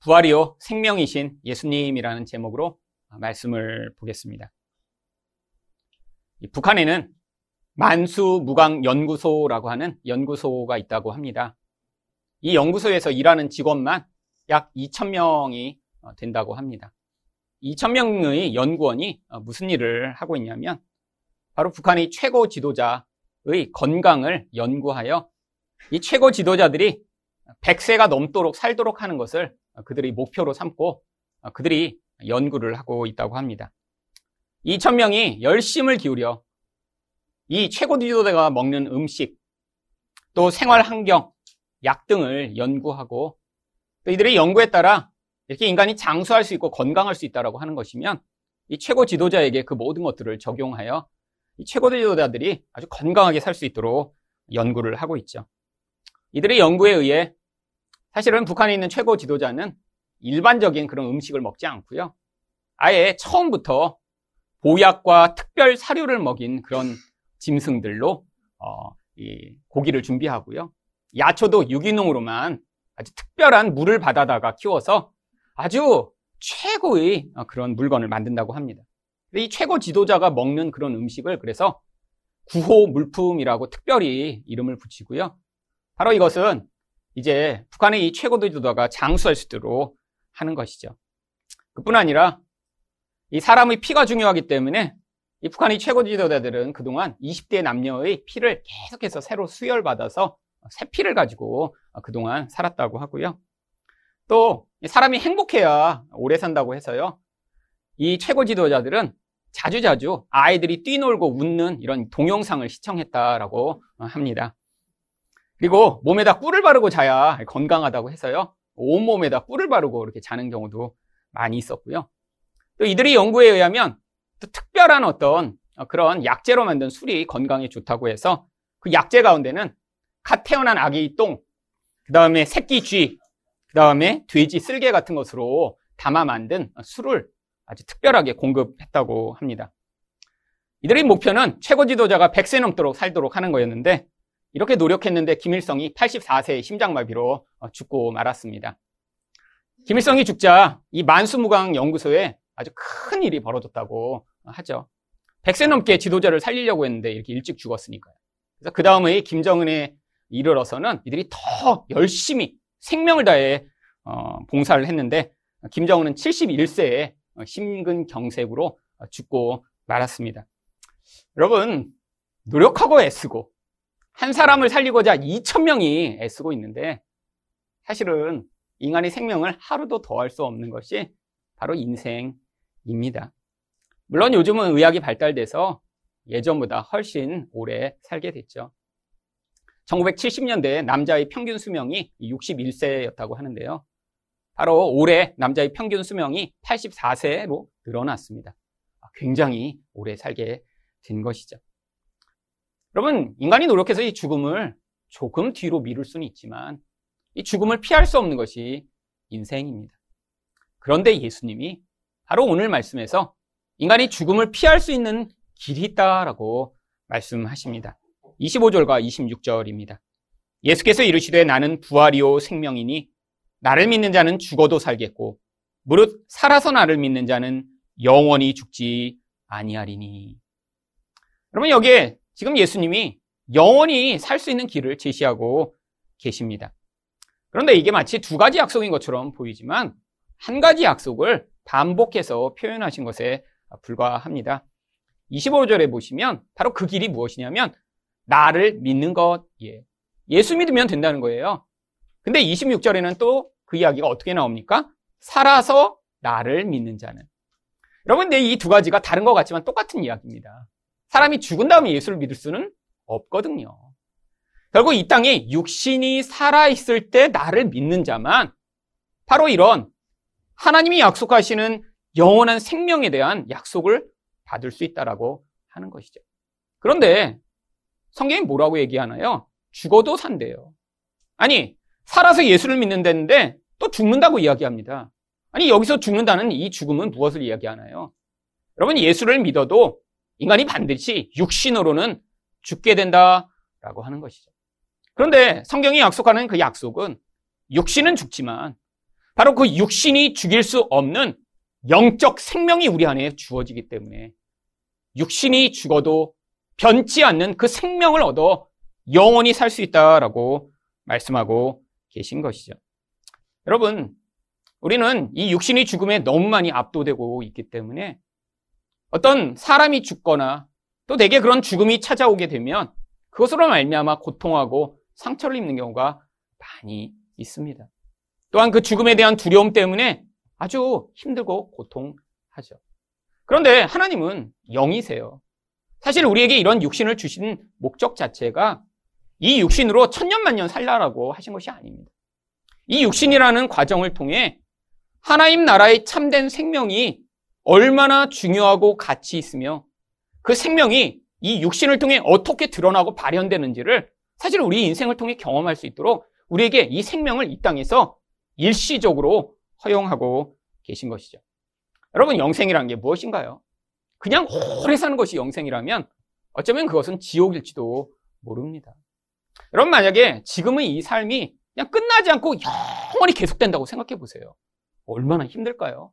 부활이요 생명이신 예수님이라는 제목으로 말씀을 보겠습니다. 북한에는 만수무강연구소라고 하는 연구소가 있다고 합니다. 이 연구소에서 일하는 직원만 약 2,000명이 된다고 합니다. 2,000명의 연구원이 무슨 일을 하고 있냐면 바로 북한의 최고 지도자의 건강을 연구하여 이 최고 지도자들이 100세가 넘도록 살도록 하는 것을 그들이 목표로 삼고 그들이 연구를 하고 있다고 합니다. 2,000명이 열심을 기울여 이 최고 지도자가 먹는 음식, 또 생활 환경, 약 등을 연구하고 또 이들의 연구에 따라 이렇게 인간이 장수할 수 있고 건강할 수 있다라고 하는 것이면 이 최고 지도자에게 그 모든 것들을 적용하여 이 최고 지도자들이 아주 건강하게 살 수 있도록 연구를 하고 있죠. 이들의 연구에 의해 사실은 북한에 있는 최고 지도자는 일반적인 그런 음식을 먹지 않고요. 아예 처음부터 보약과 특별 사료를 먹인 그런 짐승들로 어, 고기를 준비하고요. 야초도 유기농으로만 아주 특별한 물을 받아다가 키워서 아주 최고의 그런 물건을 만든다고 합니다. 이 최고 지도자가 먹는 그런 음식을 그래서 구호 물품이라고 특별히 이름을 붙이고요. 바로 이것은 이제 북한의 이 최고 지도자가 장수할 수 있도록 하는 것이죠. 그뿐 아니라 이 사람의 피가 중요하기 때문에 이 북한의 최고 지도자들은 그동안 20대 남녀의 피를 계속해서 새로 수혈받아서 새 피를 가지고 그동안 살았다고 하고요. 또 사람이 행복해야 오래 산다고 해서요. 이 최고 지도자들은 자주자주 아이들이 뛰놀고 웃는 이런 동영상을 시청했다라고 합니다. 그리고 몸에다 꿀을 바르고 자야 건강하다고 해서요. 온몸에다 꿀을 바르고 이렇게 자는 경우도 많이 있었고요. 또 이들의 연구에 의하면 또 특별한 어떤 그런 약재로 만든 술이 건강에 좋다고 해서 그 약재 가운데는 갓 태어난 아기 똥, 그 다음에 새끼 쥐, 그 다음에 돼지 쓸개 같은 것으로 담아 만든 술을 아주 특별하게 공급했다고 합니다. 이들의 목표는 최고 지도자가 100세 넘도록 살도록 하는 거였는데 이렇게 노력했는데 김일성이 84세의 심장마비로 죽고 말았습니다. 김일성이 죽자 이 만수무강 연구소에 아주 큰 일이 벌어졌다고 하죠. 100세 넘게 지도자를 살리려고 했는데 이렇게 일찍 죽었으니까요. 그래서 그 다음에 김정은에 이르러서는 이들이 더 열심히 생명을 다해 어, 봉사를 했는데 김정은은 71세에 심근경색으로 죽고 말았습니다. 여러분 노력하고 애쓰고 한 사람을 살리고자 2천 명이 애쓰고 있는데 사실은 인간의 생명을 하루도 더할 수 없는 것이 바로 인생입니다. 물론 요즘은 의학이 발달돼서 예전보다 훨씬 오래 살게 됐죠. 1970년대 남자의 평균 수명이 61세였다고 하는데요. 바로 올해 남자의 평균 수명이 84세로 늘어났습니다. 굉장히 오래 살게 된 것이죠. 여러분, 인간이 노력해서 이 죽음을 조금 뒤로 미룰 수는 있지만 이 죽음을 피할 수 없는 것이 인생입니다. 그런데 예수님이 바로 오늘 말씀에서 인간이 죽음을 피할 수 있는 길이 있다라고 말씀하십니다. 25절과 26절입니다. 예수께서 이르시되 나는 부활이요 생명이니 나를 믿는 자는 죽어도 살겠고 무릇 살아서 나를 믿는 자는 영원히 죽지 아니하리니. 여러분 여기에 지금 예수님이 영원히 살 수 있는 길을 제시하고 계십니다. 그런데 이게 마치 두 가지 약속인 것처럼 보이지만 한 가지 약속을 반복해서 표현하신 것에 불과합니다. 25절에 보시면 바로 그 길이 무엇이냐면 나를 믿는 것, 예. 예수 믿으면 된다는 거예요. 근데 26절에는 또 그 이야기가 어떻게 나옵니까? 살아서 나를 믿는 자는. 여러분, 근데 이 두 가지가 다른 것 같지만 똑같은 이야기입니다. 사람이 죽은 다음에 예수를 믿을 수는 없거든요. 결국 이 땅에 육신이 살아있을 때 나를 믿는 자만 바로 이런 하나님이 약속하시는 영원한 생명에 대한 약속을 받을 수 있다라고 하는 것이죠. 그런데 성경이 뭐라고 얘기하나요? 죽어도 산대요. 아니, 살아서 예수를 믿는다는데 또 죽는다고 이야기합니다. 아니, 여기서 죽는다는 이 죽음은 무엇을 이야기하나요? 여러분, 예수를 믿어도 인간이 반드시 육신으로는 죽게 된다라고 하는 것이죠. 그런데 성경이 약속하는 그 약속은 육신은 죽지만 바로 그 육신이 죽일 수 없는 영적 생명이 우리 안에 주어지기 때문에 육신이 죽어도 변치 않는 그 생명을 얻어 영원히 살 수 있다라고 말씀하고 계신 것이죠. 여러분, 우리는 이 육신이 죽음에 너무 많이 압도되고 있기 때문에 어떤 사람이 죽거나 또 내게 그런 죽음이 찾아오게 되면 그것으로 말미암아 고통하고 상처를 입는 경우가 많이 있습니다. 또한 그 죽음에 대한 두려움 때문에 아주 힘들고 고통하죠. 그런데 하나님은 영이세요. 사실 우리에게 이런 육신을 주신 목적 자체가 이 육신으로 천년만년 살라라고 하신 것이 아닙니다. 이 육신이라는 과정을 통해 하나님 나라의 참된 생명이 얼마나 중요하고 가치 있으며 그 생명이 이 육신을 통해 어떻게 드러나고 발현되는지를 사실 우리 인생을 통해 경험할 수 있도록 우리에게 이 생명을 이 땅에서 일시적으로 허용하고 계신 것이죠. 여러분, 영생이란 게 무엇인가요? 그냥 오래 사는 것이 영생이라면 어쩌면 그것은 지옥일지도 모릅니다. 여러분, 만약에 지금의 이 삶이 그냥 끝나지 않고 영원히 계속된다고 생각해 보세요. 얼마나 힘들까요?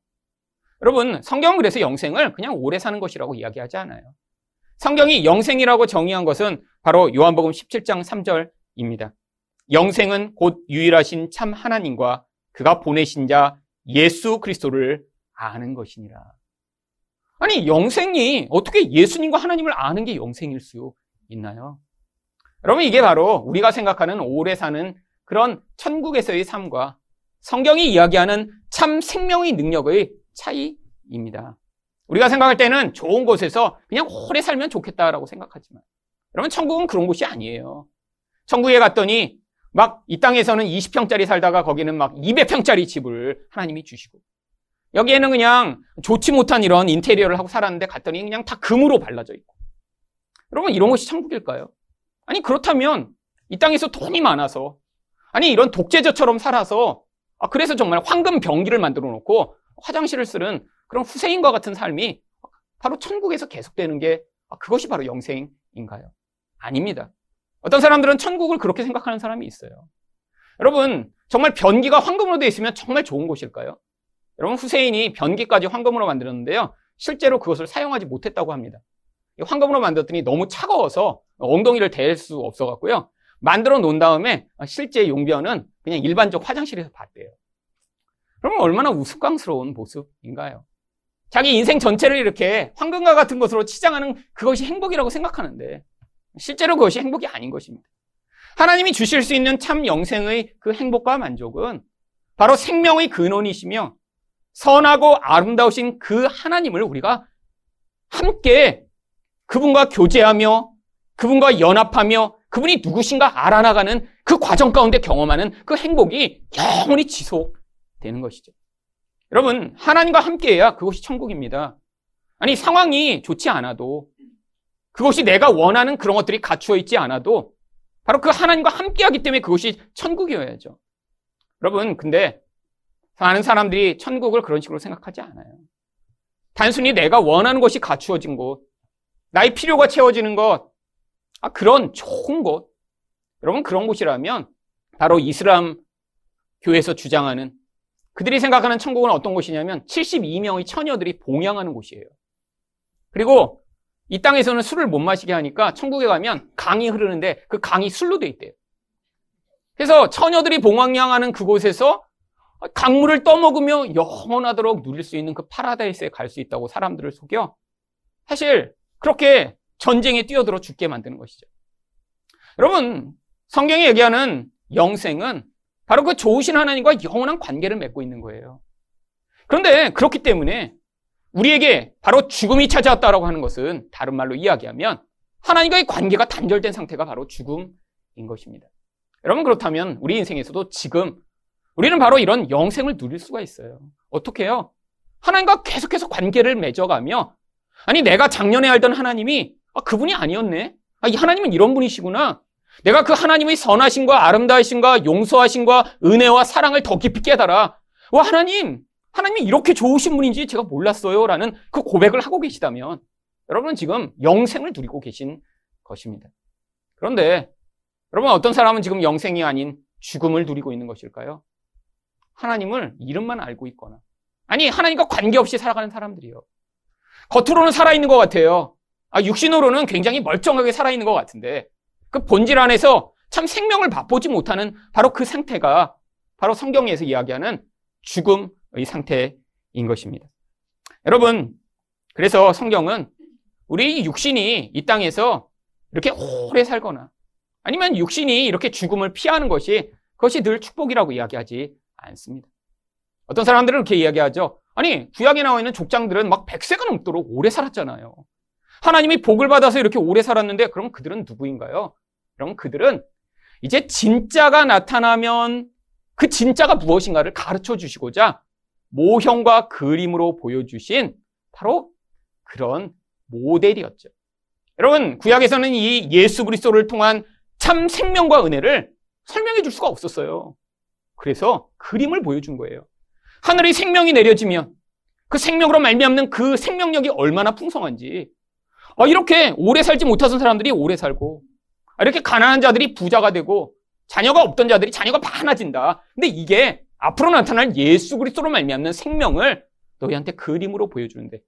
여러분, 성경은 그래서 영생을 그냥 오래 사는 것이라고 이야기하지 않아요. 성경이 영생이라고 정의한 것은 바로 요한복음 17장 3절입니다. 영생은 곧 유일하신 참 하나님과 그가 보내신 자 예수 그리스도를 아는 것이니라. 아니, 영생이 어떻게 예수님과 하나님을 아는 게 영생일 수 있나요? 여러분, 이게 바로 우리가 생각하는 오래 사는 그런 천국에서의 삶과 성경이 이야기하는 참 생명의 능력의 차이입니다. 우리가 생각할 때는 좋은 곳에서 그냥 오래 살면 좋겠다라고 생각하지만, 여러분, 천국은 그런 곳이 아니에요. 천국에 갔더니 막 이 땅에서는 20평짜리 살다가 거기는 막 200평짜리 집을 하나님이 주시고, 여기에는 그냥 좋지 못한 이런 인테리어를 하고 살았는데 갔더니 그냥 다 금으로 발라져 있고. 여러분, 이런 것이 천국일까요? 아니, 그렇다면 이 땅에서 돈이 많아서, 아니, 이런 독재자처럼 살아서, 아, 그래서 정말 황금 병기를 만들어 놓고 화장실을 쓰는 그런 후세인과 같은 삶이 바로 천국에서 계속되는 게 아, 그것이 바로 영생인가요? 아닙니다. 어떤 사람들은 천국을 그렇게 생각하는 사람이 있어요. 여러분, 정말 변기가 황금으로 되어 있으면 정말 좋은 곳일까요? 여러분, 후세인이 변기까지 황금으로 만들었는데요. 실제로 그것을 사용하지 못했다고 합니다. 황금으로 만들었더니 너무 차가워서 엉덩이를 댈 수 없어갖고요. 만들어 놓은 다음에 실제 용변은 그냥 일반적 화장실에서 봤대요. 그러면 얼마나 우스꽝스러운 모습인가요? 자기 인생 전체를 이렇게 황금과 같은 것으로 치장하는 그것이 행복이라고 생각하는데 실제로 그것이 행복이 아닌 것입니다. 하나님이 주실 수 있는 참 영생의 그 행복과 만족은 바로 생명의 근원이시며 선하고 아름다우신 그 하나님을 우리가 함께 그분과 교제하며 그분과 연합하며 그분이 누구신가 알아나가는 그 과정 가운데 경험하는 그 행복이 영원히 지속 되는 것이죠. 여러분, 하나님과 함께해야 그것이 천국입니다. 아니, 상황이 좋지 않아도 그것이 내가 원하는 그런 것들이 갖추어 있지 않아도 바로 그 하나님과 함께하기 때문에 그것이 천국이어야죠. 여러분, 근데 많은 사람들이 천국을 그런 식으로 생각하지 않아요. 단순히 내가 원하는 것이 갖추어진 곳, 나의 필요가 채워지는 것, 아, 그런 좋은 곳. 여러분, 그런 곳이라면 바로 이슬람 교회에서 주장하는 그들이 생각하는 천국은 어떤 곳이냐면 72명의 처녀들이 봉양하는 곳이에요. 그리고 이 땅에서는 술을 못 마시게 하니까 천국에 가면 강이 흐르는데 그 강이 술로 돼 있대요. 그래서 처녀들이 봉양하는 그곳에서 강물을 떠먹으며 영원하도록 누릴 수 있는 그 파라다이스에 갈 수 있다고 사람들을 속여 사실 그렇게 전쟁에 뛰어들어 죽게 만드는 것이죠. 여러분, 성경이 얘기하는 영생은 바로 그 좋으신 하나님과 영원한 관계를 맺고 있는 거예요. 그런데 그렇기 때문에 우리에게 바로 죽음이 찾아왔다라고 하는 것은 다른 말로 이야기하면 하나님과의 관계가 단절된 상태가 바로 죽음인 것입니다. 여러분 그렇다면 우리 인생에서도 지금 우리는 바로 이런 영생을 누릴 수가 있어요. 어떻게 해요? 하나님과 계속해서 관계를 맺어가며 아니 내가 작년에 알던 하나님이 아, 그분이 아니었네. 아, 이 하나님은 이런 분이시구나. 내가 그 하나님의 선하심과 아름다우심과 용서하심과 은혜와 사랑을 더 깊이 깨달아. 와 하나님, 하나님이 이렇게 좋으신 분인지 제가 몰랐어요. 라는 그 고백을 하고 계시다면 여러분은 지금 영생을 누리고 계신 것입니다. 그런데 여러분 어떤 사람은 지금 영생이 아닌 죽음을 누리고 있는 것일까요? 하나님을 이름만 알고 있거나 아니 하나님과 관계없이 살아가는 사람들이요. 겉으로는 살아있는 것 같아요. 아, 육신으로는 굉장히 멀쩡하게 살아있는 것 같은데 그 본질 안에서 참 생명을 맛보지 못하는 바로 그 상태가 바로 성경에서 이야기하는 죽음의 상태인 것입니다. 여러분, 그래서 성경은 우리 육신이 이 땅에서 이렇게 오래 살거나 아니면 육신이 이렇게 죽음을 피하는 것이 그것이 늘 축복이라고 이야기하지 않습니다. 어떤 사람들은 이렇게 이야기하죠. 아니, 구약에 나와 있는 족장들은 막 100세가 넘도록 오래 살았잖아요. 하나님이 복을 받아서 이렇게 오래 살았는데 그럼 그들은 누구인가요? 그럼 그들은 이제 진짜가 나타나면 그 진짜가 무엇인가를 가르쳐 주시고자 모형과 그림으로 보여주신 바로 그런 모델이었죠. 여러분, 구약에서는 이 예수 그리스도를 통한 참 생명과 은혜를 설명해 줄 수가 없었어요. 그래서 그림을 보여준 거예요. 하늘의 생명이 내려지면 그 생명으로 말미암는 그 생명력이 얼마나 풍성한지 아, 이렇게 오래 살지 못하던 사람들이 오래 살고 아, 이렇게 가난한 자들이 부자가 되고 자녀가 없던 자들이 자녀가 많아진다. 근데 이게 앞으로 나타날 예수 그리스도로 말미암는 생명을 너희한테 그림으로 보여주는데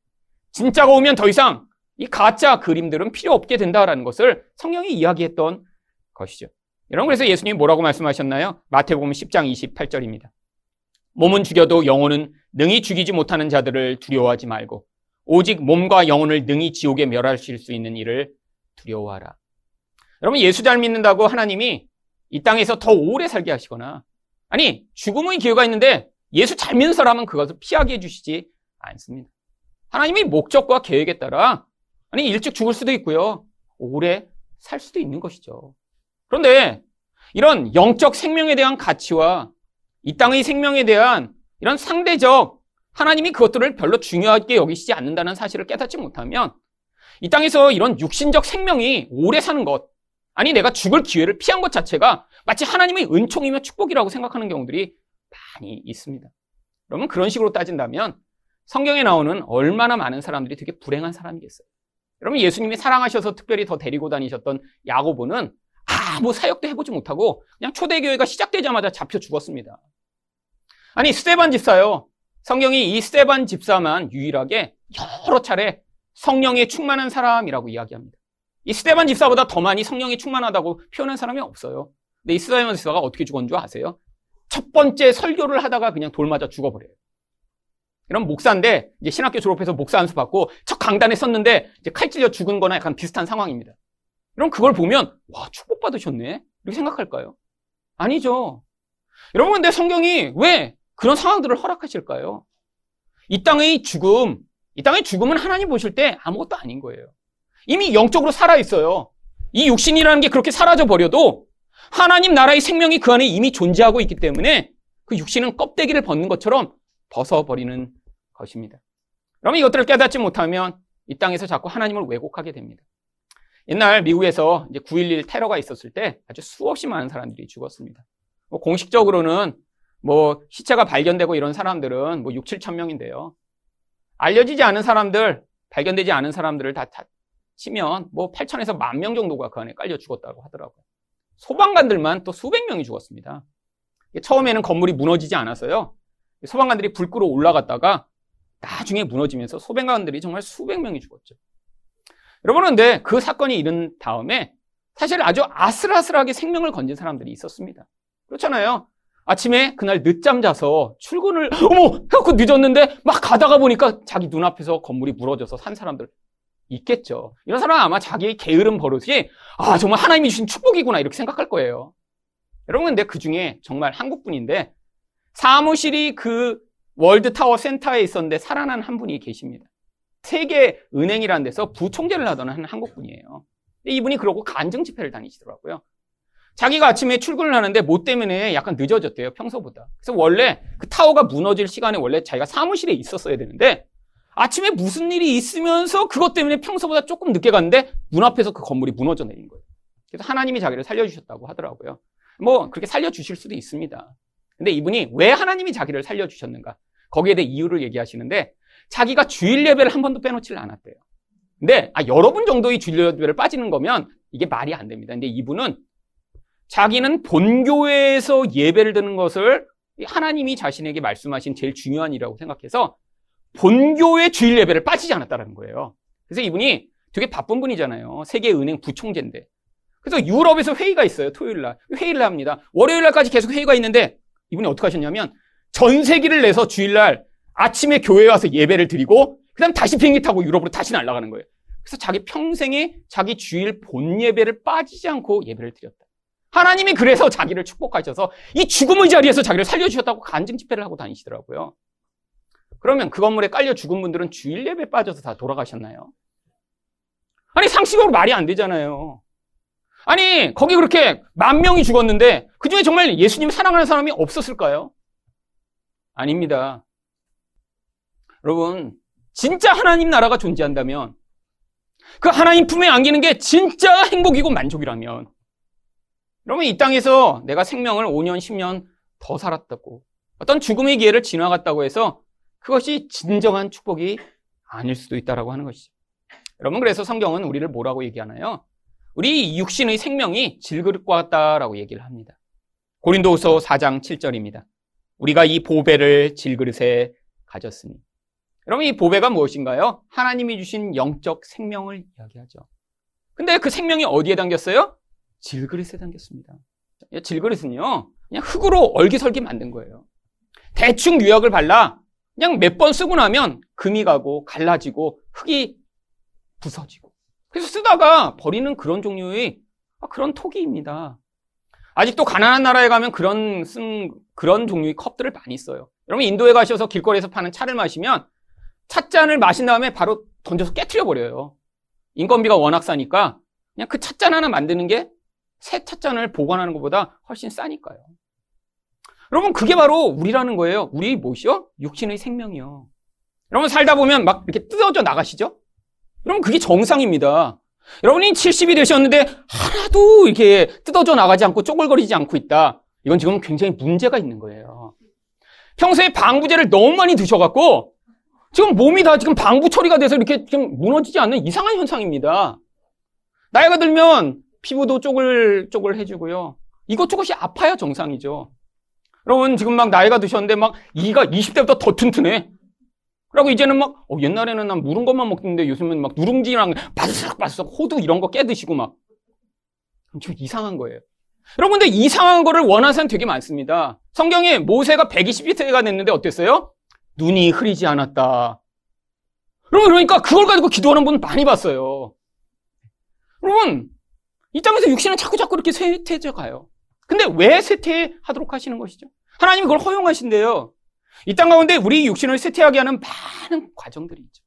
진짜가 오면 더 이상 이 가짜 그림들은 필요 없게 된다라는 것을 성경이 이야기했던 것이죠. 여러분 그래서 예수님이 뭐라고 말씀하셨나요? 마태복음 10장 28절입니다. 몸은 죽여도 영혼은 능히 죽이지 못하는 자들을 두려워하지 말고 오직 몸과 영혼을 능히 지옥에 멸하실 수 있는 일을 두려워하라. 여러분 예수 잘 믿는다고 하나님이 이 땅에서 더 오래 살게 하시거나 아니 죽음의 기회가 있는데 예수 잘 믿는 사람은 그것을 피하게 해주시지 않습니다. 하나님이 목적과 계획에 따라 아니 일찍 죽을 수도 있고요 오래 살 수도 있는 것이죠. 그런데 이런 영적 생명에 대한 가치와 이 땅의 생명에 대한 이런 상대적 하나님이 그것들을 별로 중요하게 여기시지 않는다는 사실을 깨닫지 못하면 이 땅에서 이런 육신적 생명이 오래 사는 것, 아니 내가 죽을 기회를 피한 것 자체가 마치 하나님의 은총이며 축복이라고 생각하는 경우들이 많이 있습니다. 그러면 그런 식으로 따진다면 성경에 나오는 얼마나 많은 사람들이 되게 불행한 사람이겠어요. 여러분 예수님이 사랑하셔서 특별히 더 데리고 다니셨던 야고보는 아무 사역도 해보지 못하고 그냥 초대교회가 시작되자마자 잡혀 죽었습니다. 아니 스테반 집사요. 성경이 이 스테반 집사만 유일하게 여러 차례 성령에 충만한 사람이라고 이야기합니다. 이 스테반 집사보다 더 많이 성령이 충만하다고 표현한 사람이 없어요. 근데 이 스테반 집사가 어떻게 줄 아세요? 첫 번째 설교를 하다가 그냥 돌 맞아 죽어버려요. 이런 목사인데 이제 신학교 졸업해서 목사 안수 받고 첫 강단에 섰는데 이제 칼 찔려 죽은 거나 약간 비슷한 상황입니다. 그럼 그걸 보면 와 축복받으셨네 이렇게 생각할까요? 아니죠. 여러분 근데 성경이 왜 그런 상황들을 허락하실까요? 이 땅의 죽음, 이 땅의 죽음은 하나님 보실 때 아무것도 아닌 거예요. 이미 영적으로 살아있어요. 이 육신이라는 게 그렇게 사라져 버려도 하나님 나라의 생명이 그 안에 이미 존재하고 있기 때문에 그 육신은 껍데기를 벗는 것처럼 벗어버리는 것입니다. 그러면 이것들을 깨닫지 못하면 이 땅에서 자꾸 하나님을 왜곡하게 됩니다. 옛날 미국에서 이제 9.11 테러가 있었을 때 아주 수없이 많은 사람들이 죽었습니다. 뭐 공식적으로는 뭐 시체가 발견되고 이런 사람들은 뭐 6, 7천 명인데요. 알려지지 않은 사람들, 발견되지 않은 사람들을 다, 다 치면 뭐 8천에서 만 명 정도가 그 안에 깔려 죽었다고 하더라고요. 소방관들만 또 수백 명이 죽었습니다. 처음에는 건물이 무너지지 않았어요. 소방관들이 불 끄러 올라갔다가 나중에 무너지면서 소방관들이 정말 수백 명이 죽었죠. 여러분은 근데 그 사건이 일은 다음에 사실 아주 아슬아슬하게 생명을 건진 사람들이 있었습니다. 그렇잖아요. 아침에 그날 늦잠 자서 출근을 어머 해갖고 늦었는데 막 가다가 보니까 자기 눈앞에서 건물이 무너져서 산 사람들 있겠죠. 이런 사람은 아마 자기의 게으른 버릇이 아 정말 하나님이 주신 축복이구나 이렇게 생각할 거예요. 여러분 근데 그 중에 정말 한국분인데 사무실이 그 월드타워 센터에 있었는데 살아난 한 분이 계십니다. 세계 은행이라는 데서 부총재를 하던 한 한국분이에요. 이분이 그러고 간증 집회를 다니시더라고요. 자기가 아침에 출근을 하는데 뭐 때문에 약간 늦어졌대요, 평소보다. 그래서 원래 그 타워가 무너질 시간에 원래 자기가 사무실에 있었어야 되는데 아침에 무슨 일이 있으면서 그것 때문에 평소보다 조금 늦게 갔는데 문 앞에서 그 건물이 무너져 내린 거예요. 그래서 하나님이 자기를 살려주셨다고 하더라고요. 뭐 그렇게 살려주실 수도 있습니다. 근데 이분이 왜 하나님이 자기를 살려주셨는가? 거기에 대해 이유를 얘기하시는데 자기가 주일 예배를 한 번도 빼놓지를 않았대요. 근데 아, 여러분 정도의 주일 예배를 빠지는 거면 이게 말이 안 됩니다. 근데 이분은 자기는 본교회에서 예배를 드는 것을 하나님이 자신에게 말씀하신 제일 중요한 일이라고 생각해서 본교의 주일 예배를 빠지지 않았다는 거예요. 그래서 이분이 되게 바쁜 분이잖아요. 세계은행 부총재인데. 그래서 유럽에서 회의가 있어요. 토요일 날. 회의를 합니다. 월요일 날까지 계속 회의가 있는데 이분이 어떻게 하셨냐면 전세기를 내서 주일 날 아침에 교회에 와서 예배를 드리고 그다음 다시 비행기 타고 유럽으로 다시 날아가는 거예요. 그래서 자기 평생에 자기 주일 본 예배를 빠지지 않고 예배를 드렸다. 하나님이 그래서 자기를 축복하셔서 이 죽음의 자리에서 자기를 살려주셨다고 간증 집회를 하고 다니시더라고요. 그러면 그 건물에 깔려 죽은 분들은 주일 예배 빠져서 다 돌아가셨나요? 아니, 상식적으로 말이 안 되잖아요. 아니, 거기 그렇게 만 명이 죽었는데 그 중에 정말 예수님 사랑하는 사람이 없었을까요? 아닙니다. 여러분, 진짜 하나님 나라가 존재한다면 그 하나님 품에 안기는 게 진짜 행복이고 만족이라면 여러분 이 땅에서 내가 생명을 5년, 10년 더 살았다고 어떤 죽음의 기회를 지나갔다고 해서 그것이 진정한 축복이 아닐 수도 있다라고 하는 것이죠. 여러분 그래서 성경은 우리를 뭐라고 얘기하나요? 우리 육신의 생명이 질그릇과 같다라고 얘기를 합니다. 고린도후서 4장 7절입니다. 우리가 이 보배를 질그릇에 가졌으니. 여러분 이 보배가 무엇인가요? 하나님이 주신 영적 생명을 이야기하죠. 근데 그 생명이 어디에 담겼어요? 질그릇에 담겼습니다. 질그릇은요, 그냥 흙으로 얼기설기 만든 거예요. 대충 유약을 발라 그냥 몇 번 쓰고 나면 금이 가고 갈라지고 흙이 부서지고. 그래서 쓰다가 버리는 그런 종류의 그런 토기입니다. 아직도 가난한 나라에 가면 그런 쓴 그런 종류의 컵들을 많이 써요. 여러분 인도에 가셔서 길거리에서 파는 차를 마시면 찻잔을 마신 다음에 바로 던져서 깨트려 버려요. 인건비가 워낙 싸니까 그냥 그 찻잔 하나 만드는 게 새 찻잔을 보관하는 것보다 훨씬 싸니까요. 여러분 그게 바로 우리라는 거예요. 우리 무엇이요? 육신의 생명이요. 여러분 살다 보면 막 이렇게 뜯어져 나가시죠? 여러분 그게 정상입니다. 여러분이 70이 되셨는데 하나도 이렇게 뜯어져 나가지 않고 쪼글거리지 않고 있다. 이건 지금 굉장히 문제가 있는 거예요. 평소에 방부제를 너무 많이 드셔갖고 지금 몸이 다 지금 방부 처리가 돼서 이렇게 좀 무너지지 않는 이상한 현상입니다. 나이가 들면 피부도 쪼글쪼글 해주고요. 이것저것이 아파야 정상이죠. 여러분 지금 막 나이가 드셨는데 막 이가 20대보다 더 튼튼해. 그리고 이제는 막 어, 옛날에는 난 무른 것만 먹는데 요즘은 막 누룽지랑 바스락바스락 호두 이런 거 깨 드시고 막 좀 이상한 거예요. 여러분 근데 이상한 거를 원하는 사람 되게 많습니다. 성경에 모세가 120세가 됐는데 어땠어요? 눈이 흐리지 않았다. 여러분 그러니까 그걸 가지고 기도하는 분 많이 봤어요. 여러분 이 땅에서 육신은 자꾸 자꾸 이렇게 쇠퇴져 가요. 근데 왜 쇠퇴하도록 하시는 것이죠? 하나님이 그걸 허용하신대요. 이 땅 가운데 우리 육신을 쇠퇴하게 하는 많은 과정들이 있죠.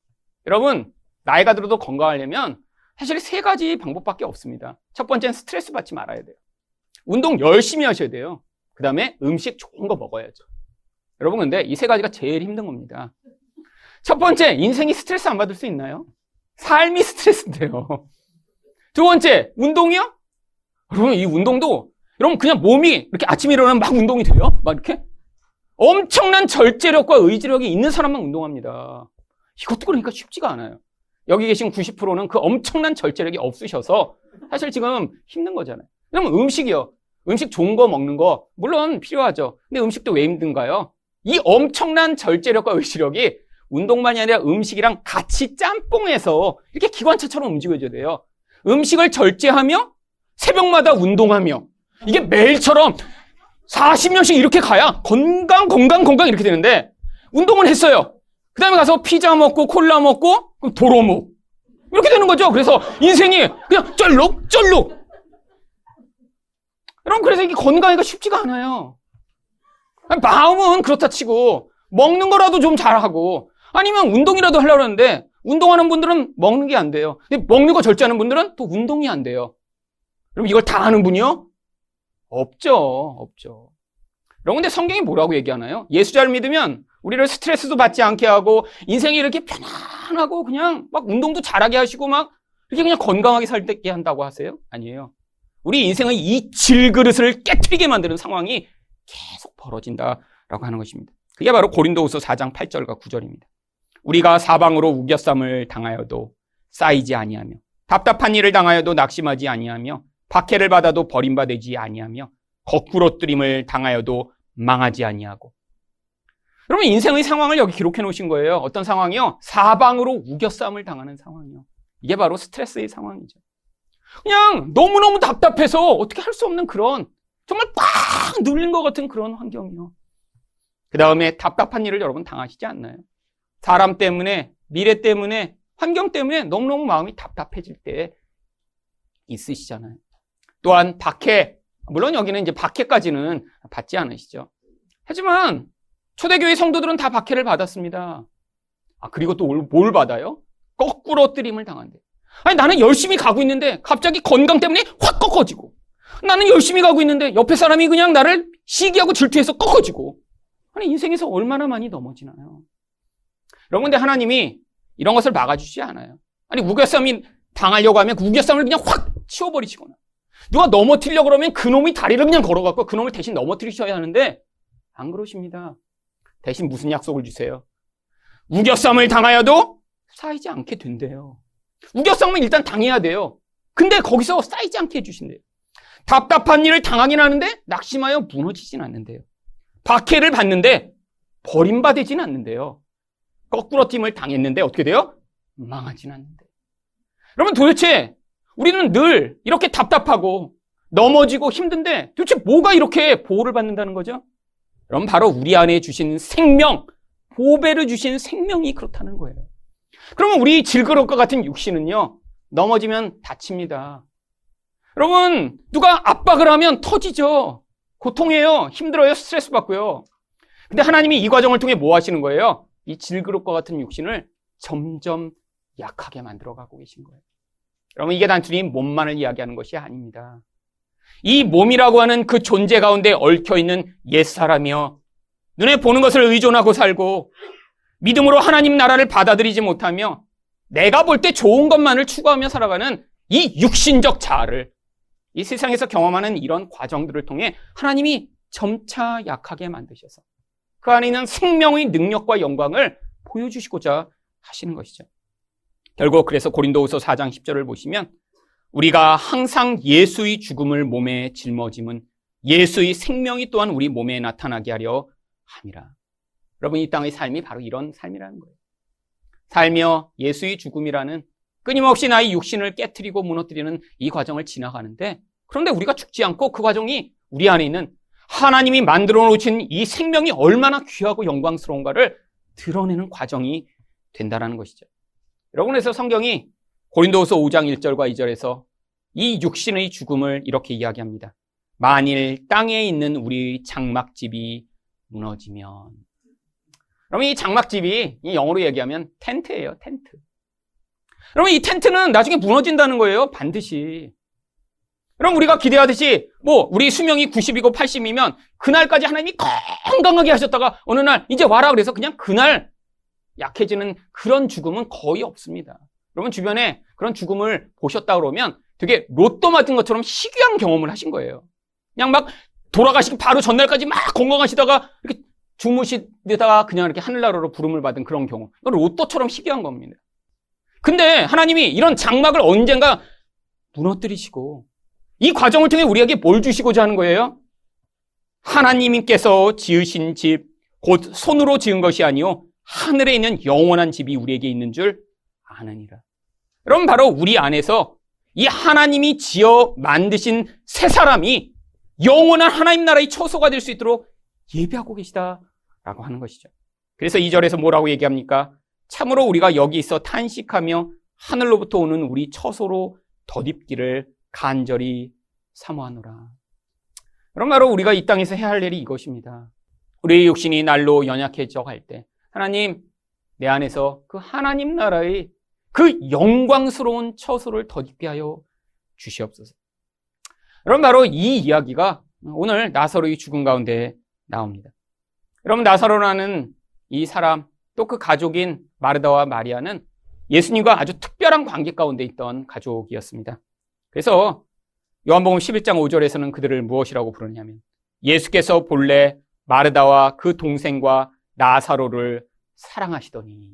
여러분 나이가 들어도 건강하려면 사실 세 가지 방법밖에 없습니다. 첫 번째는 스트레스 받지 말아야 돼요. 운동 열심히 하셔야 돼요. 그 다음에 음식 좋은 거 먹어야죠. 여러분 근데 이 세 가지가 제일 힘든 겁니다. 첫 번째, 인생이 스트레스 안 받을 수 있나요? 삶이 스트레스인데요. 두 번째, 운동이요? 여러분 이 운동도 여러분 그냥 몸이 이렇게 아침에 일어나면 막 운동이 돼요? 막 이렇게? 엄청난 절제력과 의지력이 있는 사람만 운동합니다. 이것도 그러니까 쉽지가 않아요. 여기 계신 90%는 그 엄청난 절제력이 없으셔서 사실 지금 힘든 거잖아요. 그러면 음식이요. 음식 좋은 거 먹는 거 물론 필요하죠. 근데 음식도 왜 힘든가요? 이 엄청난 절제력과 의지력이 운동만이 아니라 음식이랑 같이 짬뽕해서 이렇게 기관차처럼 움직여줘야 돼요. 음식을 절제하며 새벽마다 운동하며 이게 매일처럼 40년씩 이렇게 가야 건강, 건강, 건강 이렇게 되는데 운동을 했어요. 그 다음에 가서 피자 먹고 콜라 먹고 도로묵 이렇게 되는 거죠. 그래서 인생이 그냥 쩔룩쩔룩 여러분 그래서 이게 건강하기가 쉽지가 않아요. 마음은 그렇다 치고 먹는 거라도 좀 잘하고 아니면 운동이라도 하려고 하는데 운동하는 분들은 먹는 게 안 돼요. 근데 먹는 거 절제하는 분들은 또 운동이 안 돼요. 그럼 이걸 다 하는 분이요? 없죠. 없죠. 근데 성경이 뭐라고 얘기하나요? 예수 잘 믿으면 우리를 스트레스도 받지 않게 하고 인생이 이렇게 편안하고 그냥 막 운동도 잘하게 하시고 막 이렇게 그냥 건강하게 살게 한다고 하세요? 아니에요. 우리 인생의 이 질그릇을 깨트리게 만드는 상황이 계속 벌어진다라고 하는 것입니다. 그게 바로 고린도후서 4장 8절과 9절입니다. 우리가 사방으로 우겨쌈을 당하여도 쌓이지 아니하며 답답한 일을 당하여도 낙심하지 아니하며 박해를 받아도 버림받지 아니하며 거꾸로 뜨림을 당하여도 망하지 아니하고. 여러분 인생의 상황을 여기 기록해 놓으신 거예요. 어떤 상황이요? 사방으로 우겨싸움을 당하는 상황이요. 이게 바로 스트레스의 상황이죠. 그냥 너무너무 답답해서 어떻게 할 수 없는 그런 정말 꽉 눌린 것 같은 그런 환경이요. 그 다음에 답답한 일을 여러분 당하시지 않나요? 사람 때문에, 미래 때문에, 환경 때문에 너무너무 마음이 답답해질 때 있으시잖아요. 또한 박해, 물론 여기는 이제 박해까지는 받지 않으시죠. 하지만 초대교회 성도들은 다 박해를 받았습니다. 아, 그리고 또 뭘 받아요? 거꾸로 뜨림을 당한대. 아니, 나는 열심히 가고 있는데 갑자기 건강 때문에 확 꺾어지고. 나는 열심히 가고 있는데 옆에 사람이 그냥 나를 시기하고 질투해서 꺾어지고. 아니, 인생에서 얼마나 많이 넘어지나요? 여러분, 근데 하나님이 이런 것을 막아주지 않아요. 아니, 우겨싸움이 당하려고 하면 그 우겨싸움을 그냥 확 치워버리시거나. 누가 넘어뜨리려고 그러면 그놈이 다리를 그냥 걸어갖고 그놈을 대신 넘어뜨리셔야 하는데, 안 그러십니다. 대신 무슨 약속을 주세요? 우겨싸움을 당하여도 쌓이지 않게 된대요. 우겨싸움은 일단 당해야 돼요. 근데 거기서 쌓이지 않게 해주신대요. 답답한 일을 당하긴 하는데 낙심하여 무너지진 않는데요. 박해를 받는데 버림받지는 않는데요. 거꾸로 팀을 당했는데 어떻게 돼요? 망하진 않는데. 여러분 도대체 우리는 늘 이렇게 답답하고 넘어지고 힘든데 도대체 뭐가 이렇게 보호를 받는다는 거죠? 여러분 바로 우리 안에 주신 생명, 보배를 주신 생명이 그렇다는 거예요. 그러면 우리 것 같은 육신은요, 넘어지면 다칩니다. 여러분, 누가 압박을 하면 터지죠. 고통해요. 힘들어요. 스트레스 받고요. 근데 하나님이 이 과정을 통해 뭐 하시는 거예요? 이 질그릇과 같은 육신을 점점 약하게 만들어 가고 계신 거예요. 여러분, 이게 단순히 몸만을 이야기하는 것이 아닙니다. 이 몸이라고 하는 그 존재 가운데 얽혀 있는 옛사람이요. 눈에 보는 것을 의존하고 살고 믿음으로 하나님 나라를 받아들이지 못하며 내가 볼 때 좋은 것만을 추구하며 살아가는 이 육신적 자아를 이 세상에서 경험하는 이런 과정들을 통해 하나님이 점차 약하게 만드셔서 그 안에 있는 생명의 능력과 영광을 보여주시고자 하시는 것이죠. 결국 그래서 고린도후서 4장 10절을 보시면 우리가 항상 예수의 죽음을 몸에 짊어짐은 예수의 생명이 또한 우리 몸에 나타나게 하려 함이라. 여러분 이 땅의 삶이 바로 이런 삶이라는 거예요. 살며 예수의 죽음이라는 끊임없이 나의 육신을 깨뜨리고 무너뜨리는 이 과정을 지나가는데 그런데 우리가 죽지 않고 그 과정이 우리 안에 있는 하나님이 만들어 놓으신 이 생명이 얼마나 귀하고 영광스러운가를 드러내는 과정이 된다는 것이죠. 여러분 에서 성경이 고린도후서 5장 1절과 2절에서 이 육신의 죽음을 이렇게 이야기합니다. 만일 땅에 있는 우리 장막집이 무너지면 여러분 이 장막집이 이 영어로 얘기하면 텐트예요, 텐트. 여러분 이 텐트는 나중에 무너진다는 거예요, 반드시. 그럼 우리가 기대하듯이 뭐 우리 수명이 90이고 80이면 그날까지 하나님이 건강하게 하셨다가 어느 날 이제 와라 그래서 그냥 그날 약해지는 그런 죽음은 거의 없습니다. 여러분 주변에 그런 죽음을 보셨다 그러면 되게 로또 맞은 것처럼 희귀한 경험을 하신 거예요. 그냥 막 돌아가시기 바로 전날까지 막 건강하시다가 이렇게 주무시다가 그냥 이렇게 하늘나라로 부름을 받은 그런 경우. 로또처럼 희귀한 겁니다. 근데 하나님이 이런 장막을 언젠가 무너뜨리시고 이 과정을 통해 우리에게 뭘 주시고자 하는 거예요? 하나님께서 지으신 집, 곧 손으로 지은 것이 아니요 하늘에 있는 영원한 집이 우리에게 있는 줄 아느니라. 여러분 바로 우리 안에서 이 하나님이 지어 만드신 새 사람이 영원한 하나님 나라의 처소가 될 수 있도록 예배하고 계시다. 라고 하는 것이죠. 그래서 이절에서 뭐라고 얘기합니까? 참으로 우리가 여기 있어 탄식하며 하늘로부터 오는 우리 처소로 덧입기를 간절히 사모하노라. 그런 말로 우리가 이 땅에서 해야 할 일이 이것입니다. 우리의 육신이 날로 연약해져 갈 때, 하나님, 내 안에서 그 하나님 나라의 그 영광스러운 처소를 덧입게 하여 주시옵소서. 그럼 바로 이 이야기가 오늘 나사로의 죽음 가운데 나옵니다. 여러분 나사로라는 이 사람 또 그 가족인 마르다와 마리아는 예수님과 아주 특별한 관계 가운데 있던 가족이었습니다. 그래서 요한복음 11장 5절에서는 그들을 무엇이라고 부르냐면 예수께서 본래 마르다와 그 동생과 나사로를 사랑하시더니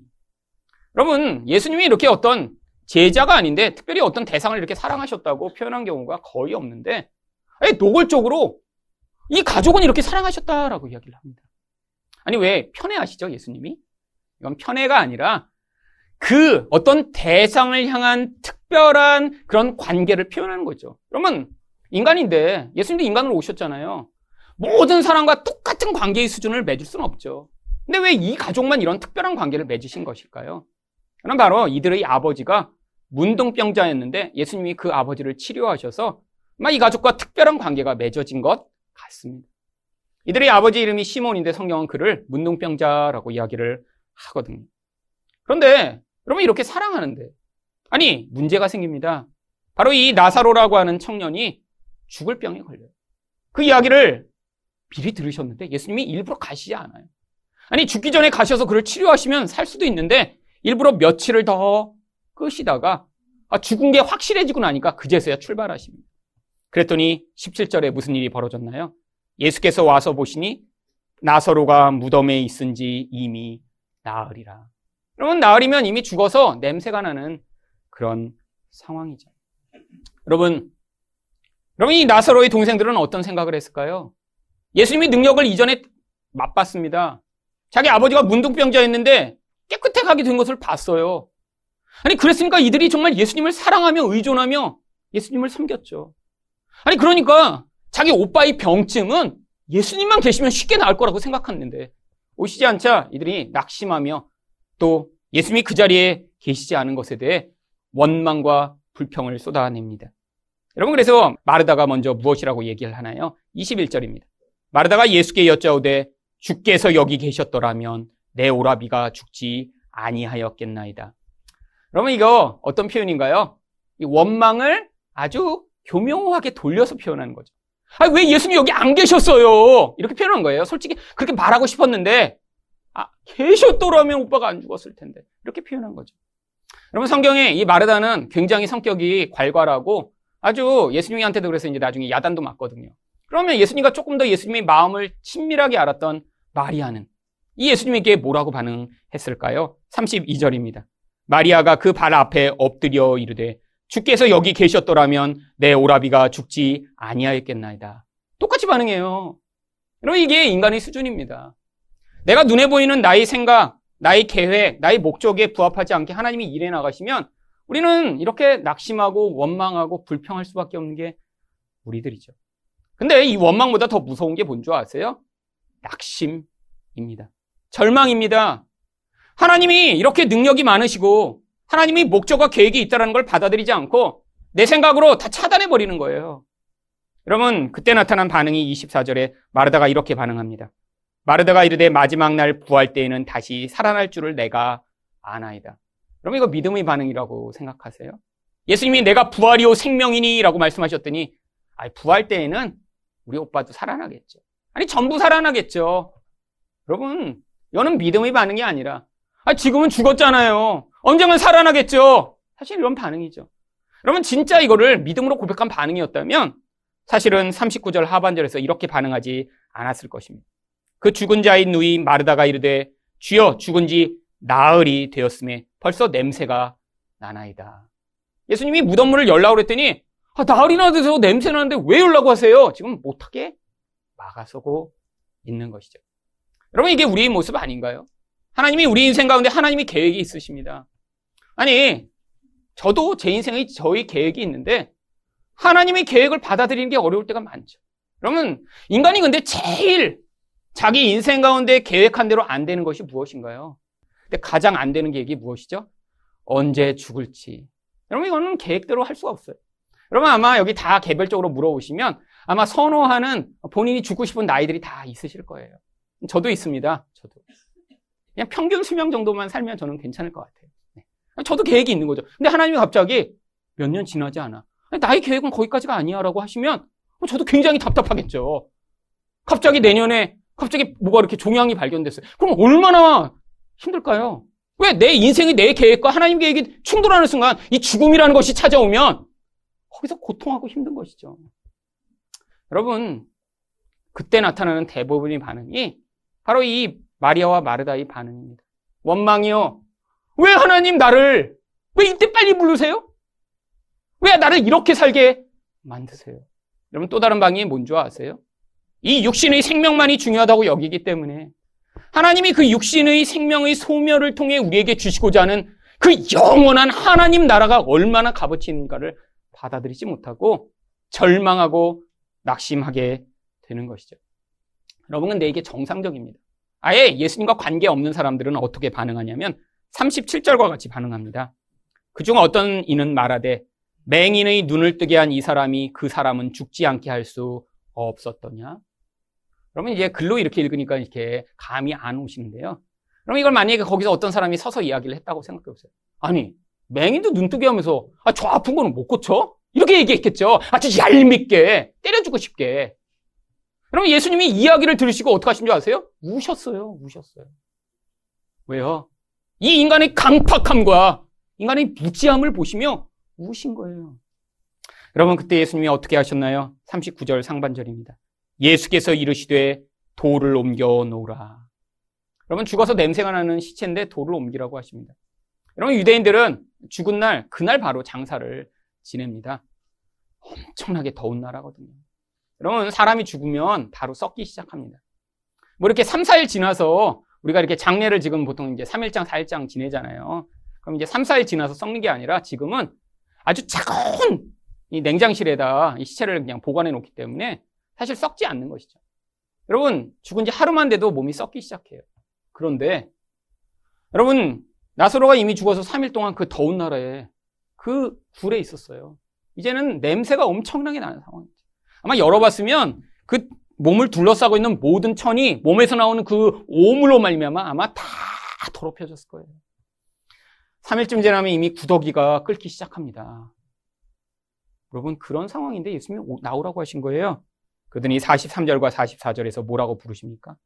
여러분 예수님이 이렇게 어떤 제자가 아닌데 특별히 어떤 대상을 이렇게 사랑하셨다고 표현한 경우가 거의 없는데 노골적으로 이 가족은 이렇게 사랑하셨다라고 이야기를 합니다. 아니, 왜 편애하시죠, 예수님이? 이건 편애가 아니라 그 어떤 대상을 향한 특별한 그런 관계를 표현하는 거죠. 그러면 인간인데 예수님도 인간으로 오셨잖아요. 모든 사람과 똑같은 관계의 수준을 맺을 수는 없죠. 근데 왜 이 가족만 이런 특별한 관계를 맺으신 것일까요? 그럼 바로 이들의 아버지가 문둥병자였는데 예수님이 그 아버지를 치료하셔서 이 가족과 특별한 관계가 맺어진 것 같습니다. 이들의 아버지 이름이 시몬인데 성경은 그를 문둥병자라고 이야기를 하거든요. 그런데 여러분 이렇게 사랑하는데 아니 문제가 생깁니다. 바로 이 나사로라고 하는 청년이 죽을 병에 걸려요. 그 이야기를 미리 들으셨는데 예수님이 일부러 가시지 않아요. 아니 죽기 전에 가셔서 그를 치료하시면 살 수도 있는데 일부러 며칠을 더 끄시다가 아, 죽은 게 확실해지고 나니까 그제서야 출발하십니다. 그랬더니 17절에 무슨 일이 벌어졌나요? 예수께서 와서 보시니 나사로가 무덤에 있은 지 이미 나으리라. 여러분 나으리면 이미 죽어서 냄새가 나는 그런 상황이죠. 여러분, 여러분 이 나사로의 동생들은 어떤 생각을 했을까요? 예수님이 능력을 이전에 맛봤습니다. 자기 아버지가 문둥병자였는데 깨끗해 가게 된 것을 봤어요. 아니 그랬으니까 이들이 정말 예수님을 사랑하며 의존하며 예수님을 섬겼죠. 아니 그러니까 자기 오빠의 병증은 예수님만 계시면 쉽게 나을 거라고 생각했는데 오시지 않자 이들이 낙심하며 또 예수님이 그 자리에 계시지 않은 것에 대해 원망과 불평을 쏟아냅니다. 여러분 그래서 마르다가 먼저 무엇이라고 얘기를 하나요? 21절입니다. 마르다가 예수께 여짜오되 주께서 여기 계셨더라면 내 오라비가 죽지 아니하였겠나이다. 여러분 이거 어떤 표현인가요? 이 원망을 아주 교묘하게 돌려서 표현하는 거죠. 아, 왜 예수님 여기 안 계셨어요? 이렇게 표현한 거예요. 솔직히 그렇게 말하고 싶었는데, 아, 계셨더라면 오빠가 안 죽었을 텐데. 이렇게 표현한 거죠. 여러분 성경에 이 마르다는 굉장히 성격이 괄괄하고 아주 예수님한테도 그래서 이제 나중에 야단도 맞거든요. 그러면 예수님과 조금 더 예수님의 마음을 친밀하게 알았던 마리아는 이 예수님에게 뭐라고 반응했을까요? 32절입니다. 마리아가 그 발 앞에 엎드려 이르되 주께서 여기 계셨더라면 내 오라비가 죽지 아니하였겠나이다. 똑같이 반응해요. 여러분 이게 인간의 수준입니다. 내가 눈에 보이는 나의 생각, 나의 계획, 나의 목적에 부합하지 않게 하나님이 일해 나가시면 우리는 이렇게 낙심하고 원망하고 불평할 수밖에 없는 게 우리들이죠. 근데 이 원망보다 더 무서운 게 뭔 줄 아세요? 낙심입니다. 절망입니다. 하나님이 이렇게 능력이 많으시고 하나님이 목적과 계획이 있다는 걸 받아들이지 않고 내 생각으로 다 차단해 버리는 거예요. 여러분 그때 나타난 반응이 24절에 마르다가 이렇게 반응합니다. 마르다가 이르되 마지막 날 부활 때에는 다시 살아날 줄을 내가 아나이다. 여러분 이거 믿음의 반응이라고 생각하세요? 예수님이 내가 부활이요 생명이니 라고 말씀하셨더니 아 부활 때에는 우리 오빠도 살아나겠죠. 아니 전부 살아나겠죠. 여러분 이거는 믿음의 반응이 아니라 아 지금은 죽었잖아요. 언젠간 살아나겠죠. 사실 이런 반응이죠. 여러분 진짜 이거를 믿음으로 고백한 반응이었다면 사실은 39절 하반절에서 이렇게 반응하지 않았을 것입니다. 그 죽은 자인 누이 마르다가 이르되 주여 죽은 지 나흘이 되었음에 벌써 냄새가 나나이다. 예수님이 무덤문을 열라고 그랬더니 아, 나흘이나 돼서 냄새 나는데 왜 열라고 하세요? 지금 못하게 막아서고 있는 것이죠. 여러분 이게 우리의 모습 아닌가요? 하나님이 우리 인생 가운데 하나님이 계획이 있으십니다. 아니, 저도 제 인생에 저희 계획이 있는데 하나님의 계획을 받아들이는 게 어려울 때가 많죠. 그러면 인간이 근데 제일 자기 인생 가운데 계획한 대로 안 되는 것이 무엇인가요? 근데 가장 안 되는 계획이 무엇이죠? 언제 죽을지. 여러분 이거는 계획대로 할 수가 없어요. 여러분 아마 여기 다 개별적으로 물어보시면 아마 선호하는 본인이 죽고 싶은 나이들이 다 있으실 거예요. 저도 있습니다. 저도. 그냥 평균 수명 정도만 살면 저는 괜찮을 것 같아요. 저도 계획이 있는 거죠. 근데 하나님이 갑자기 몇 년 지나지 않아. 나의 계획은 거기까지가 아니야 라고 하시면 저도 굉장히 답답하겠죠. 갑자기 내년에 갑자기 뭐가 이렇게 종양이 발견됐어요. 그럼 얼마나 힘들까요? 왜 내 인생이 내 계획과 하나님 계획이 충돌하는 순간 이 죽음이라는 것이 찾아오면 거기서 고통하고 힘든 것이죠. 여러분, 그때 나타나는 대부분의 반응이 바로 이 마리아와 마르다의 반응입니다. 원망이요. 왜 하나님 나를 왜 이때 빨리 부르세요? 왜 나를 이렇게 살게 만드세요? 여러분 또 다른 방이 뭔 줄 아세요? 이 육신의 생명만이 중요하다고 여기기 때문에 하나님이 그 육신의 생명의 소멸을 통해 우리에게 주시고자 하는 그 영원한 하나님 나라가 얼마나 값어치 있는가를 받아들이지 못하고 절망하고 낙심하게 되는 것이죠. 여러분, 근데 이게 정상적입니다. 아예 예수님과 관계없는 사람들은 어떻게 반응하냐면 37절과 같이 반응합니다. 그중 어떤 이는 말하되 맹인의 눈을 뜨게 한 이 사람이 그 사람은 죽지 않게 할 수 없었더냐? 그러면 이제 글로 이렇게 읽으니까 이렇게 감이 안 오시는데요. 그럼 이걸 만약에 거기서 어떤 사람이 서서 이야기를 했다고 생각해 보세요. 아니, 맹인도 눈 뜨게 하면서 아, 저 아픈 거는 못 고쳐? 이렇게 얘기했겠죠. 아주 얄밉게 때려주고 싶게. 그러면 예수님이 이야기를 들으시고 어떻게 하신 줄 아세요? 우셨어요. 우셨어요. 왜요? 이 인간의 강팍함과 인간의 무지함을 보시며 우신 거예요. 여러분 그때 예수님이 어떻게 하셨나요? 39절 상반절입니다. 예수께서 이르시되 돌을 옮겨 놓으라. 여러분 죽어서 냄새가 나는 시체인데 돌을 옮기라고 하십니다. 여러분 유대인들은 죽은 날 그날 바로 장사를 지냅니다. 엄청나게 더운 나라거든요. 여러분 사람이 죽으면 바로 썩기 시작합니다. 뭐 이렇게 3, 4일 지나서 우리가 이렇게 장례를 지금 보통 이제 3일장, 4일장 지내잖아요. 그럼 이제 3, 4일 지나서 썩는 게 아니라 지금은 아주 차가운 이 냉장실에다 이 시체를 그냥 보관해 놓기 때문에 사실 썩지 않는 것이죠. 여러분, 죽은 지 하루만 돼도 몸이 썩기 시작해요. 그런데 여러분, 나사로가 이미 죽어서 3일 동안 그 더운 나라에 그 굴에 있었어요. 이제는 냄새가 엄청나게 나는 상황이죠. 아마 열어봤으면 그 몸을 둘러싸고 있는 모든 천이 몸에서 나오는 그 오물로 말미암아 아마 다 더럽혀졌을 거예요. 3일쯤 지나면 이미 구더기가 끓기 시작합니다. 여러분 그런 상황인데 예수님이 나오라고 하신 거예요. 그러더니 43절과 44절에서 뭐라고 부르십니까?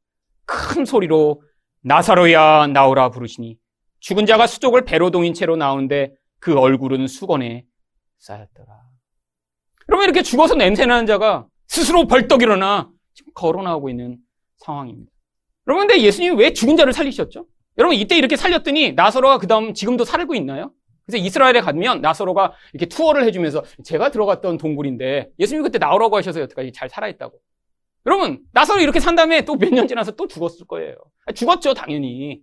큰 소리로 나사로야 나오라 부르시니 죽은 자가 수족을 배로 동인 채로 나오는데 그 얼굴은 수건에 쌓였더라. 그러면 이렇게 죽어서 냄새나는 자가 스스로 벌떡 일어나 지금 나오고 있는 상황입니다. 여러분, 근데 예수님이 왜 죽은 자를 살리셨죠? 여러분, 이때 이렇게 살렸더니 나사로가 그 다음 지금도 살고 있나요? 그래서 이스라엘에 가면 나사로가 이렇게 투어를 해주면서 제가 들어갔던 동굴인데 예수님이 그때 나오라고 하셔서 여태까지 잘 살아있다고. 여러분, 나사로 이렇게 산 다음에 또 몇 년 지나서 또 죽었을 거예요. 죽었죠, 당연히.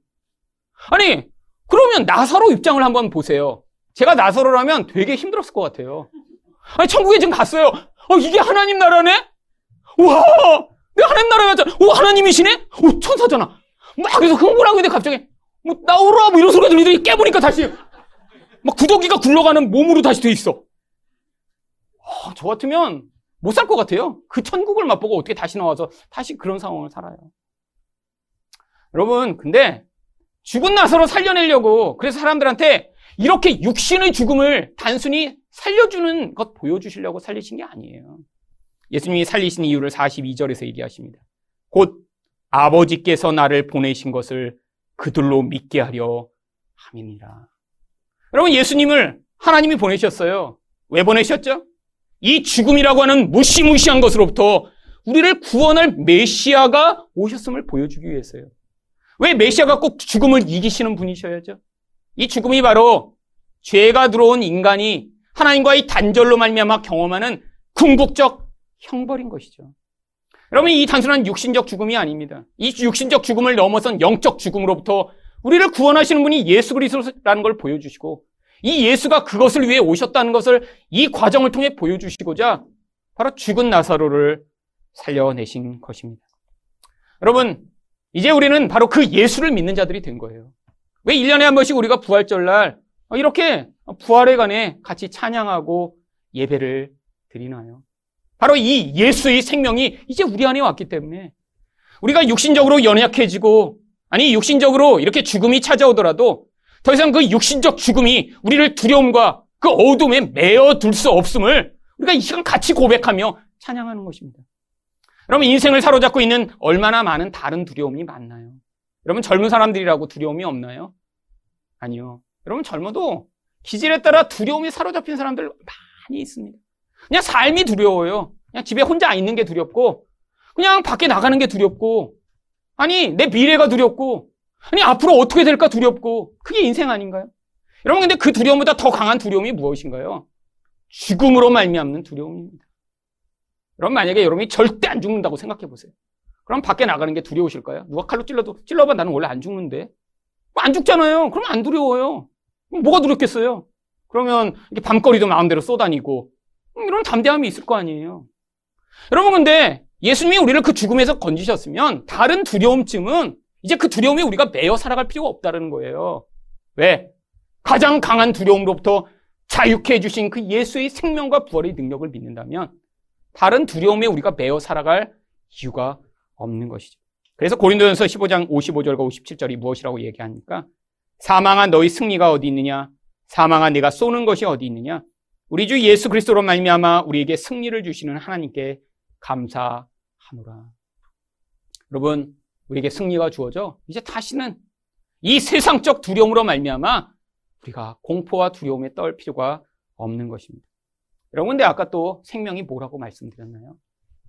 아니, 그러면 나사로 입장을 한번 보세요. 제가 나사로라면 되게 힘들었을 것 같아요. 아니, 천국에 지금 갔어요. 어, 이게 하나님 나라네? 와! 내 하나님 나라에 왔잖아. 오, 하나님이시네? 오, 천사잖아. 막 그래서 흥분하고 있는데 갑자기, 뭐, 나오라! 뭐 이런 소리가 들리더니 깨보니까 다시, 막 구더기가 굴러가는 몸으로 다시 돼 있어. 어, 저 같으면 못 살 것 같아요. 그 천국을 맛보고 어떻게 다시 나와서 다시 그런 상황을 살아요. 여러분, 근데 죽은 나서로 살려내려고 그래서 사람들한테 이렇게 육신의 죽음을 단순히 살려주는 것 보여주시려고 살리신 게 아니에요. 예수님이 살리신 이유를 42절에서 얘기하십니다. 곧 아버지께서 나를 보내신 것을 그들로 믿게 하려 함이니라. 여러분, 예수님을 하나님이 보내셨어요. 왜 보내셨죠? 이 죽음이라고 하는 무시무시한 것으로부터 우리를 구원할 메시아가 오셨음을 보여주기 위해서요. 왜 메시아가 꼭 죽음을 이기시는 분이셔야죠? 이 죽음이 바로 죄가 들어온 인간이 하나님과의 단절로 말미암아 경험하는 궁극적 형벌인 것이죠. 여러분 이 단순한 육신적 죽음이 아닙니다. 이 육신적 죽음을 넘어선 영적 죽음으로부터 우리를 구원하시는 분이 예수 그리스도라는 걸 보여주시고 이 예수가 그것을 위해 오셨다는 것을 이 과정을 통해 보여주시고자 바로 죽은 나사로를 살려내신 것입니다. 여러분 이제 우리는 바로 그 예수를 믿는 자들이 된 거예요. 왜 1년에 한 번씩 우리가 부활절날 이렇게 부활에 관해 같이 찬양하고 예배를 드리나요? 바로 이 예수의 생명이 이제 우리 안에 왔기 때문에 우리가 육신적으로 연약해지고 아니 육신적으로 이렇게 죽음이 찾아오더라도 더 이상 그 육신적 죽음이 우리를 두려움과 그 어둠에 매어 둘 수 없음을 우리가 이 시간 같이 고백하며 찬양하는 것입니다. 여러분 인생을 사로잡고 있는 얼마나 많은 다른 두려움이 많나요? 여러분 젊은 사람들이라고 두려움이 없나요? 아니요. 여러분 젊어도 기질에 따라 두려움이 사로잡힌 사람들 많이 있습니다. 그냥 삶이 두려워요. 그냥 집에 혼자 있는 게 두렵고, 그냥 밖에 나가는 게 두렵고, 아니, 내 미래가 두렵고, 아니, 앞으로 어떻게 될까 두렵고, 그게 인생 아닌가요? 여러분, 근데 그 두려움보다 더 강한 두려움이 무엇인가요? 죽음으로 말미암는 두려움입니다. 그럼 만약에 여러분이 절대 안 죽는다고 생각해 보세요. 그럼 밖에 나가는 게 두려우실까요? 누가 칼로 찔러도 찔러봐 나는 원래 안 죽는데 안 죽잖아요. 그럼 안 두려워요. 뭐가 두렵겠어요? 그러면 이렇게 밤거리도 마음대로 쏘다니고 음, 이런 담대함이 있을 거 아니에요. 여러분 근데 예수님이 우리를 그 죽음에서 건지셨으면 다른 두려움쯤은 이제 그 두려움에 우리가 매여 살아갈 필요가 없다는 거예요. 왜? 가장 강한 두려움으로부터 자유케 해주신 그 예수의 생명과 부활의 능력을 믿는다면 다른 두려움에 우리가 매여 살아갈 이유가 없는 것이죠. 그래서 고린도전서 15장 55절과 57절이 무엇이라고 얘기하니까 사망한 너희 승리가 어디 있느냐? 사망한 내가 쏘는 것이 어디 있느냐? 우리 주 예수 그리스도로 말미암아 우리에게 승리를 주시는 하나님께 감사하노라. 여러분, 우리에게 승리가 주어져 이제 다시는 이 세상적 두려움으로 말미암아 우리가 공포와 두려움에 떨 필요가 없는 것입니다. 여러분, 근데 아까 또 생명이 뭐라고 말씀드렸나요?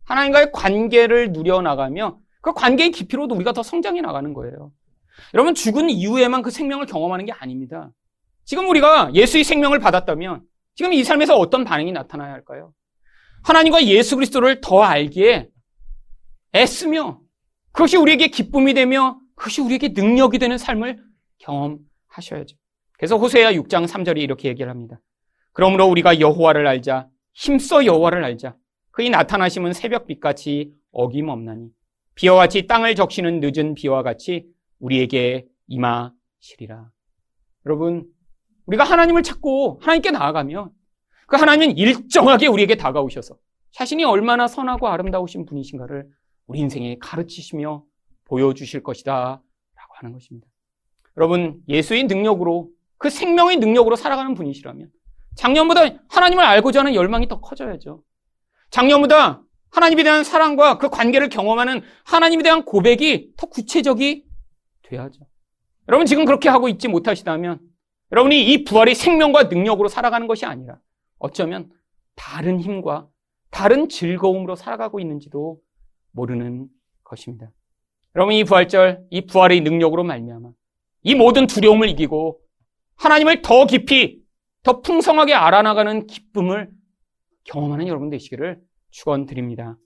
하나님과의 관계를 누려나가며 그 관계의 깊이로도 우리가 더 성장해 나가는 거예요. 여러분, 죽은 이후에만 그 생명을 경험하는 게 아닙니다. 지금 우리가 예수의 생명을 받았다면 지금 이 삶에서 어떤 반응이 나타나야 할까요? 하나님과 예수 그리스도를 더 알기에 애쓰며 그것이 우리에게 기쁨이 되며 그것이 우리에게 능력이 되는 삶을 경험하셔야죠. 그래서 호세아 6장 3절이 이렇게 얘기를 합니다. 그러므로 우리가 여호와를 알자 힘써 여호와를 알자 그의 나타나심은 새벽빛같이 어김없나니 비와 같이 땅을 적시는 늦은 비와 같이 우리에게 임하시리라. 여러분 우리가 하나님을 찾고 하나님께 나아가면 그 하나님은 일정하게 우리에게 다가오셔서 자신이 얼마나 선하고 아름다우신 분이신가를 우리 인생에 가르치시며 보여주실 것이다. 라고 하는 것입니다. 여러분, 예수의 능력으로, 그 생명의 능력으로 살아가는 분이시라면, 작년보다 하나님을 알고자 하는 열망이 더 커져야죠. 작년보다 하나님에 대한 사랑과 그 관계를 경험하는 하나님에 대한 고백이 더 구체적이 돼야죠. 여러분, 지금 그렇게 하고 있지 못하시다면, 여러분이 이 부활의 생명과 능력으로 살아가는 것이 아니라, 어쩌면 다른 힘과 다른 즐거움으로 살아가고 있는지도 모르는 것입니다. 여러분 이 부활절, 이 부활의 능력으로 말미암아 이 모든 두려움을 이기고 하나님을 더 깊이 더 풍성하게 알아나가는 기쁨을 경험하는 여러분 되시기를 축원드립니다.